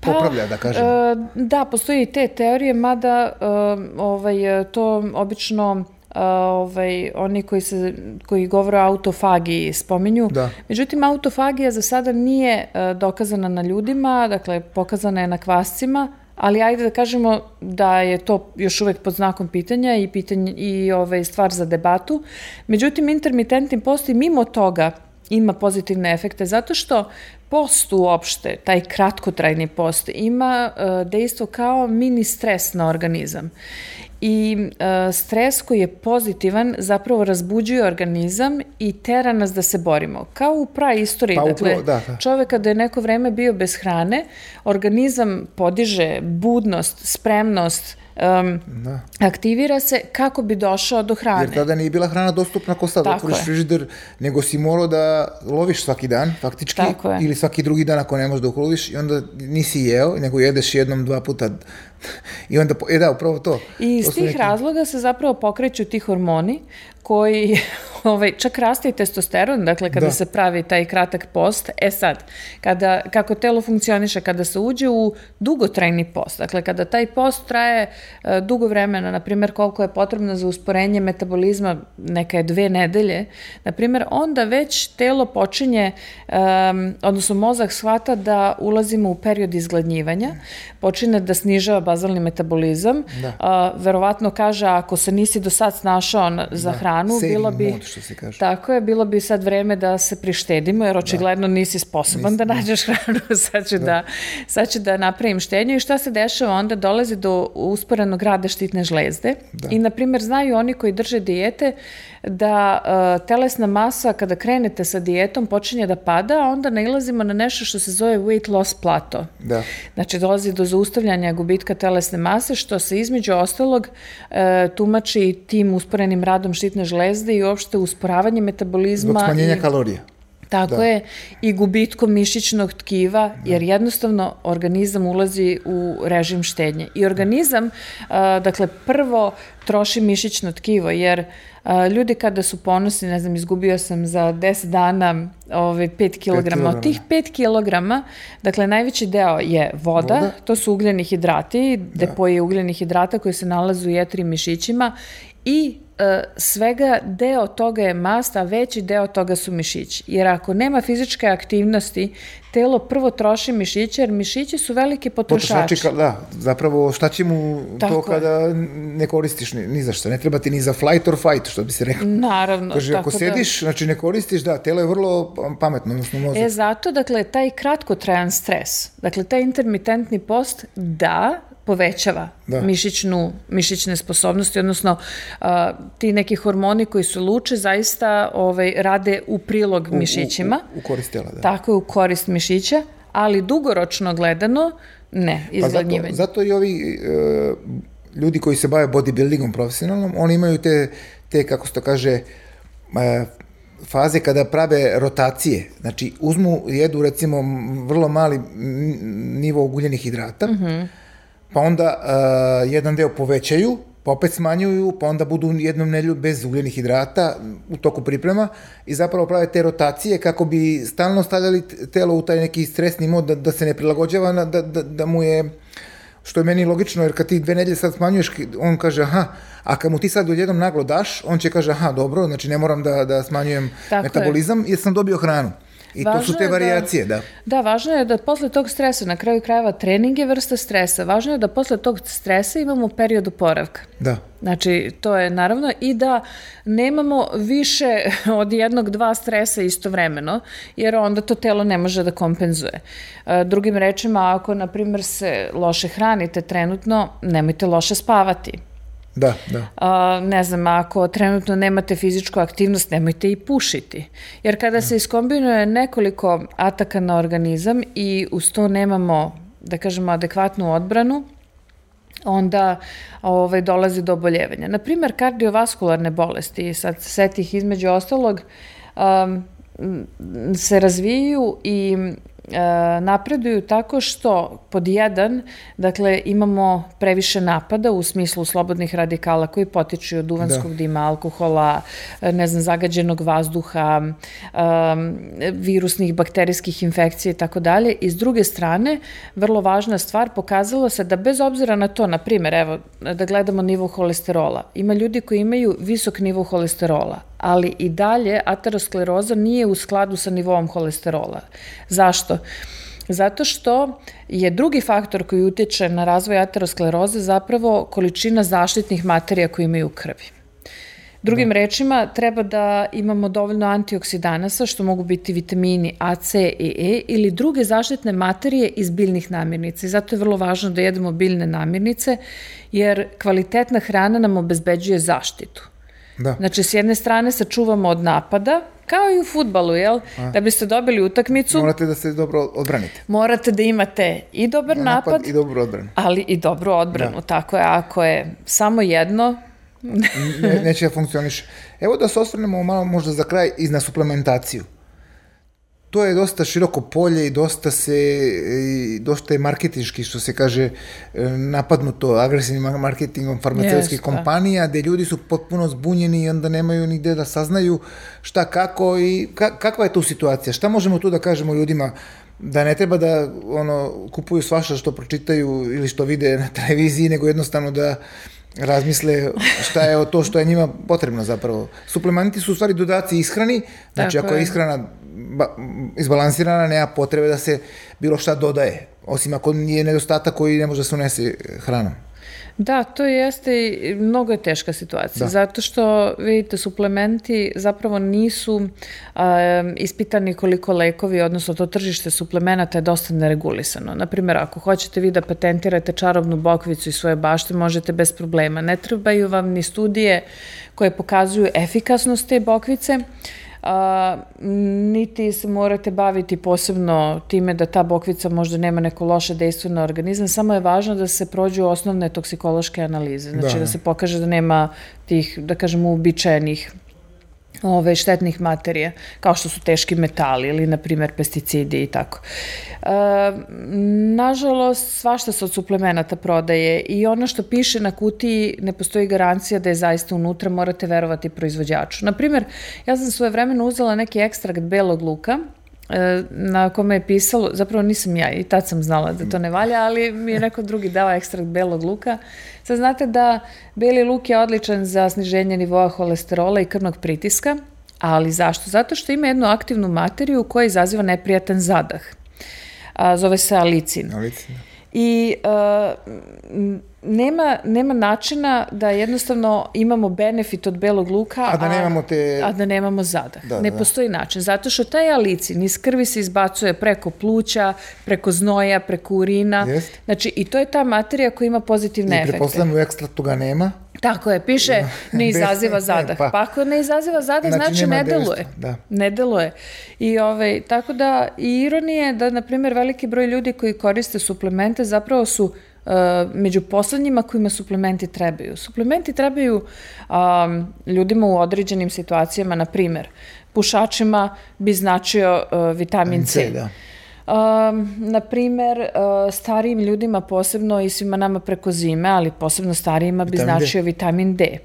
popravlja, pa, da kažem. Uh, da, postoji i te teorije, mada uh, ovaj, to obično ovaj, oni koji, se, koji govore o autofagiji spominju. Da. Međutim, autofagija za sada nije uh, dokazana na ljudima, dakle, pokazana je na kvascima, ali ajde da kažemo da je to još uvek pod znakom pitanja i, pitanje, i ovaj, stvar za debatu. Međutim, intermitentni post i mimo toga ima pozitivne efekte zato što post uopšte, taj kratkotrajni post, ima uh, dejstvo kao mini stres na organizam i uh, stres koji je pozitivan zapravo razbuđuje organizam i tera nas da se borimo. Kao u praistoriji, pa, dakle, upravo, da, da. čovek kada je neko vreme bio bez hrane, organizam podiže budnost, spremnost, um, da. aktivira se kako bi došao do hrane. Jer tada nije bila hrana dostupna ko sad otvoriš frižider, nego si morao da loviš svaki dan, faktički, ili svaki drugi dan ako ne možeš da ukloviš i onda nisi jeo, nego jedeš jednom, dva puta I onda, e da, upravo to. I iz tih neki... razloga se zapravo pokreću ti hormoni koji, [LAUGHS] ovaj, čak raste i testosteron, dakle kada da. se pravi taj kratak post. E sad, kada, kako telo funkcioniše, kada se uđe u dugotrajni post, dakle kada taj post traje uh, dugo vremena, na primjer koliko je potrebno za usporenje metabolizma, neka je dve nedelje, na primjer, onda već telo počinje, um, odnosno mozak shvata da ulazimo u period izgladnjivanja, počine da snižava bazalni metabolizam, da. Uh, verovatno kaže ako se nisi do sad snašao na, za da. hranu, Saving bilo bi što se kaže. Tako je, bilo bi sad vreme da se prištedimo jer očigledno da. nisi sposoban Nis, da nađeš [LAUGHS] hranu, sad ću da. da sad ću da napravim štednju i šta se dešava onda dolazi do usporenog rada štitne žlezde da. i na primjer znaju oni koji drže dijete da uh, telesna masa kada krenete sa dijetom počinje da pada, a onda nailazimo na nešto što se zove weight loss plato. Da. Znači dolazi do zaustavljanja gubitka telesne mase, što se između ostalog uh, tumači tim usporenim radom štitne žlezde i uopšte usporavanje metabolizma. Zbog smanjenja i... kalorija. Tako da. je, i gubitkom mišićnog tkiva, da. jer jednostavno organizam ulazi u režim štednje. I organizam, uh, dakle, prvo troši mišićno tkivo, jer uh, ljudi kada su ponosni, ne znam, izgubio sam za 10 dana ovaj, 5 kg. Od tih 5 kg, dakle, najveći deo je voda, voda. to su ugljeni hidrati, da. depoje ugljenih hidrata koji se nalaze u jetri mišićima i E, svega deo toga je mast, a veći deo toga su mišići. Jer ako nema fizičke aktivnosti, telo prvo troši mišiće, jer mišići su veliki potrošači. Potrošači, da, zapravo šta će mu Tako to kada je. ne koristiš ni, ni za što, ne treba ti ni za flight or fight, što bi se rekao. Naravno. Kaže, ako da- sediš, da... znači ne koristiš, da, telo je vrlo pametno, odnosno mozak. E, zato, dakle, taj kratkotrajan stres, dakle, taj intermitentni post, da, povećava da. mišićnu, mišićne sposobnosti, odnosno a, ti neki hormoni koji su luče zaista ovaj, rade u prilog u, mišićima. U, u, u korist tela, da. Tako je, u korist mišića, ali dugoročno gledano, ne, izgladnjivanje. Pa zato, zato i ovi e, ljudi koji se bave bodybuildingom profesionalnom, oni imaju te, te kako se to kaže, e, faze kada prave rotacije. Znači, uzmu, jedu recimo vrlo mali nivo ugljenih hidrata, mm -hmm pa onda uh, jedan deo povećaju, pa opet smanjuju, pa onda budu jednom nedelju bez ugljenih hidrata u toku priprema i zapravo prave te rotacije kako bi stalno stavljali telo u taj neki stresni mod da, da se ne prilagođava, da, da, da mu je što je meni logično, jer kad ti dve nedelje sad smanjuješ, on kaže, aha, a kad mu ti sad odjednom naglo daš, on će kaže, aha, dobro, znači ne moram da, da smanjujem Tako metabolizam, je. jer sam dobio hranu. I važno to su te varijacije, da, da. Da, važno je da posle tog stresa, na kraju krajeva trening je vrsta stresa, važno je da posle tog stresa imamo period oporavka. Da. Znači, to je naravno i da nemamo više [LAUGHS] od jednog, dva stresa istovremeno, jer onda to telo ne može da kompenzuje. E, drugim rečima, ako, na primjer, se loše hranite trenutno, nemojte loše spavati Da, da. A, ne znam, ako trenutno nemate fizičku aktivnost, nemojte i pušiti. Jer kada se iskombinuje nekoliko ataka na organizam i uz to nemamo, da kažemo, adekvatnu odbranu, onda ovaj, dolazi do oboljevanja. Naprimer, kardiovaskularne bolesti, sad setih između ostalog, um, se razvijaju i napreduju tako što pod jedan, dakle imamo previše napada u smislu slobodnih radikala koji potiču od duvanskog da. dima, alkohola, e, ne znam, zagađenog vazduha, um, virusnih bakterijskih infekcija i tako dalje. I s druge strane, vrlo važna stvar, pokazalo se da bez obzira na to, na primer, evo, da gledamo nivo holesterola, ima ljudi koji imaju visok nivo holesterola, ali i dalje ateroskleroza nije u skladu sa nivom holesterola. Zašto? Zato što je drugi faktor koji utiče na razvoj ateroskleroze zapravo količina zaštitnih materija koje imaju u krvi. Drugim da. rečima, treba da imamo dovoljno antioksidanasa, što mogu biti vitamini A, C i E, ili druge zaštitne materije iz biljnih namirnica. I zato je vrlo važno da jedemo biljne namirnice, jer kvalitetna hrana nam obezbeđuje zaštitu. Da. Znači, s jedne strane sačuvamo od napada, kao i u futbalu, jel? A. Da biste dobili utakmicu... Morate da se dobro odbranite. Morate da imate i dobar da, napad, napad i dobru odbranu. Ali i dobru odbranu, da. tako je. Ako je samo jedno... ne, neće da funkcioniše. Evo da se osvrnemo malo možda za kraj i na suplementaciju to je dosta široko polje i dosta se, i dosta je marketinški, što se kaže, e, napadnuto agresivnim marketingom farmaceutskih yes, kompanija, gde ljudi su potpuno zbunjeni i onda nemaju nigde da saznaju šta, kako i ka, kakva je tu situacija. Šta možemo tu da kažemo ljudima da ne treba da ono kupuju svašta što pročitaju ili što vide na televiziji, nego jednostavno da razmisle šta je to što je njima potrebno zapravo. Suplementi su u stvari dodaci ishrani, znači Tako ako je ishrana izbalansirana, nema potrebe da se bilo šta dodaje, osim ako nije nedostatak koji ne može da se unese hranom. Da, to jeste i mnogo je teška situacija, da. zato što, vidite, suplementi zapravo nisu um, ispitani koliko lekovi, odnosno to tržište suplemenata je dosta neregulisano. Naprimjer, ako hoćete vi da patentirate čarobnu bokvicu i svoje bašte, možete bez problema. Ne trebaju vam ni studije koje pokazuju efikasnost te bokvice, a, niti se morate baviti posebno time da ta bokvica možda nema neko loše dejstvo na organizam, samo je važno da se prođu osnovne toksikološke analize, znači da, da se pokaže da nema tih, da kažemo, uobičajenih ove, štetnih materija, kao što su teški metali ili, na primer, pesticidi i tako. E, nažalost, svašta se od suplemenata prodaje i ono što piše na kutiji ne postoji garancija da je zaista unutra, morate verovati proizvođaču. Na primer, ja sam svoje vremeno uzela neki ekstrakt belog luka, na kome je pisalo, zapravo nisam ja i tad sam znala da to ne valja, ali mi je neko drugi dao ekstrakt belog luka. Sad znate da beli luk je odličan za sniženje nivoa holesterola i krvnog pritiska, ali zašto? Zato što ima jednu aktivnu materiju koja izaziva neprijatan zadah. A, zove se alicin. Alicin. I uh, nema, nema načina da jednostavno imamo benefit od belog luka, a da nemamo te... A da nemamo zadah. Da, ne da. postoji način. Zato što taj alicin iz krvi se izbacuje preko pluća, preko znoja, preko urina. Jest. Znači, i to je ta materija koja ima pozitivne efekte. I preposledamo u ekstratu ga nema. Tako je, piše [LAUGHS] ne izaziva [LAUGHS] zadah. Pa, pa ako ne izaziva zadah, znači, znači ne deluje. Da. Ne deluje. I ovaj, tako da, i ironije da, na primjer, veliki broj ljudi koji koriste suplemente zapravo su među poslednjima kojima suplementi trebaju. Suplementi trebaju um, ljudima u određenim situacijama, na primer, pušačima bi značio uh, vitamin C. C da. Um, na primer, uh, starijim ljudima posebno i svima nama preko zime, ali posebno starijima bi vitamin značio D. vitamin D.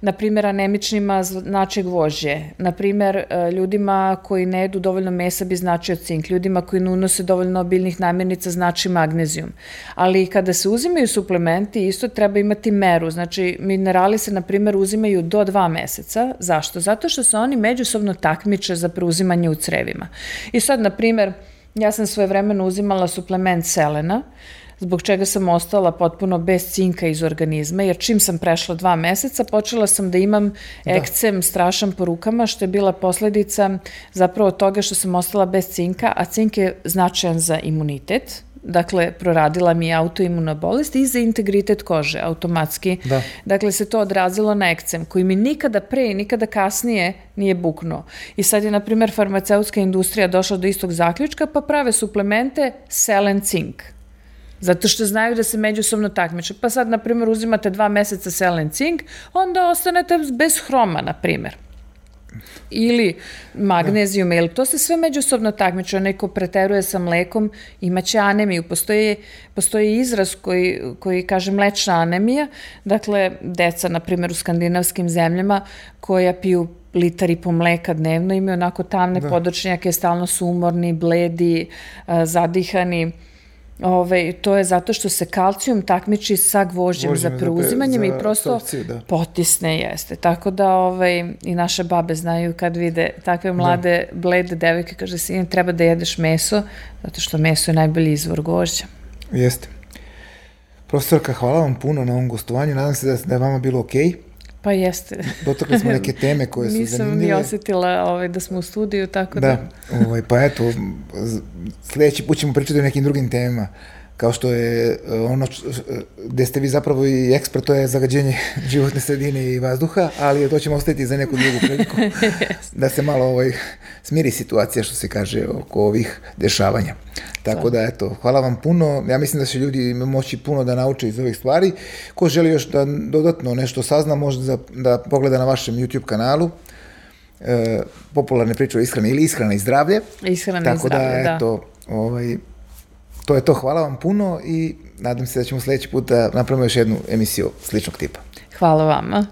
Na primer, anemičnima znači gvožđe. Na primer, uh, ljudima koji ne jedu dovoljno mesa bi značio cink. Ljudima koji ne unose dovoljno biljnih namirnica znači magnezijum. Ali kada se uzimaju suplementi, isto treba imati meru. Znači, minerali se, na primer, uzimaju do dva meseca. Zašto? Zato što se oni međusobno takmiče za preuzimanje u crevima. I sad, na primer, Ja sam svoje vremeno uzimala suplement selena, zbog čega sam ostala potpuno bez cinka iz organizma, jer čim sam prešla dva meseca, počela sam da imam da. ekcem strašan po rukama, što je bila posledica zapravo toga što sam ostala bez cinka, a cink je značajan za imunitet, dakle, proradila mi je autoimuna bolest i za integritet kože, automatski. Da. Dakle, se to odrazilo na ekcem, koji mi nikada pre i nikada kasnije nije buknuo. I sad je, na primer, farmaceutska industrija došla do istog zaključka, pa prave suplemente selen cink. Zato što znaju da se međusobno takmiče. Pa sad, na primjer, uzimate dva meseca selen cink, onda ostanete bez hroma, na primjer ili magnezijum, da. ili to se sve međusobno takmiče, onaj ko preteruje sa mlekom imaće anemiju. Postoji, postoji izraz koji, koji kaže mlečna anemija, dakle, deca, na primjer, u skandinavskim zemljama koja piju litar i po mleka dnevno imaju onako tamne da. podočnjake, stalno su umorni, bledi, zadihani, Ove, to je zato što se kalcijum takmiči sa gvožđem za preuzimanjem za, i prosto da. potisne jeste. Tako da ovaj, i naše babe znaju kad vide takve da. mlade, da. blede devojke, kaže sin, treba da jedeš meso, zato što meso je najbolji izvor gvožđa. Jeste. Profesorka, hvala vam puno na ovom gostovanju. Nadam se da, da je vama bilo okej. Okay. Pa jeste. [LAUGHS] Dotakli smo neke teme koje su Nisam zanimljive. Nisam ni osetila ovaj, da smo u studiju, tako da... Da, ovaj, pa eto, sledeći put ćemo pričati o nekim drugim temama kao što je e, ono gde ste vi zapravo i ekspert, to je zagađenje [LAUGHS] životne sredine i vazduha, ali to ćemo ostaviti za neku drugu priliku, [LAUGHS] da se malo ovaj, smiri situacija što se kaže oko ovih dešavanja. Tako da, eto, hvala vam puno. Ja mislim da će ljudi moći puno da nauče iz ovih stvari. Ko želi još da dodatno nešto sazna, može da, da pogleda na vašem YouTube kanalu e, popularne priče o ishrani ili ishrana i zdravlje. Ishrana i da, zdravlje, da. Tako da, eto, ovaj, to je to. Hvala vam puno i nadam se da ćemo sledeći put da napravimo još jednu emisiju sličnog tipa. Hvala vama.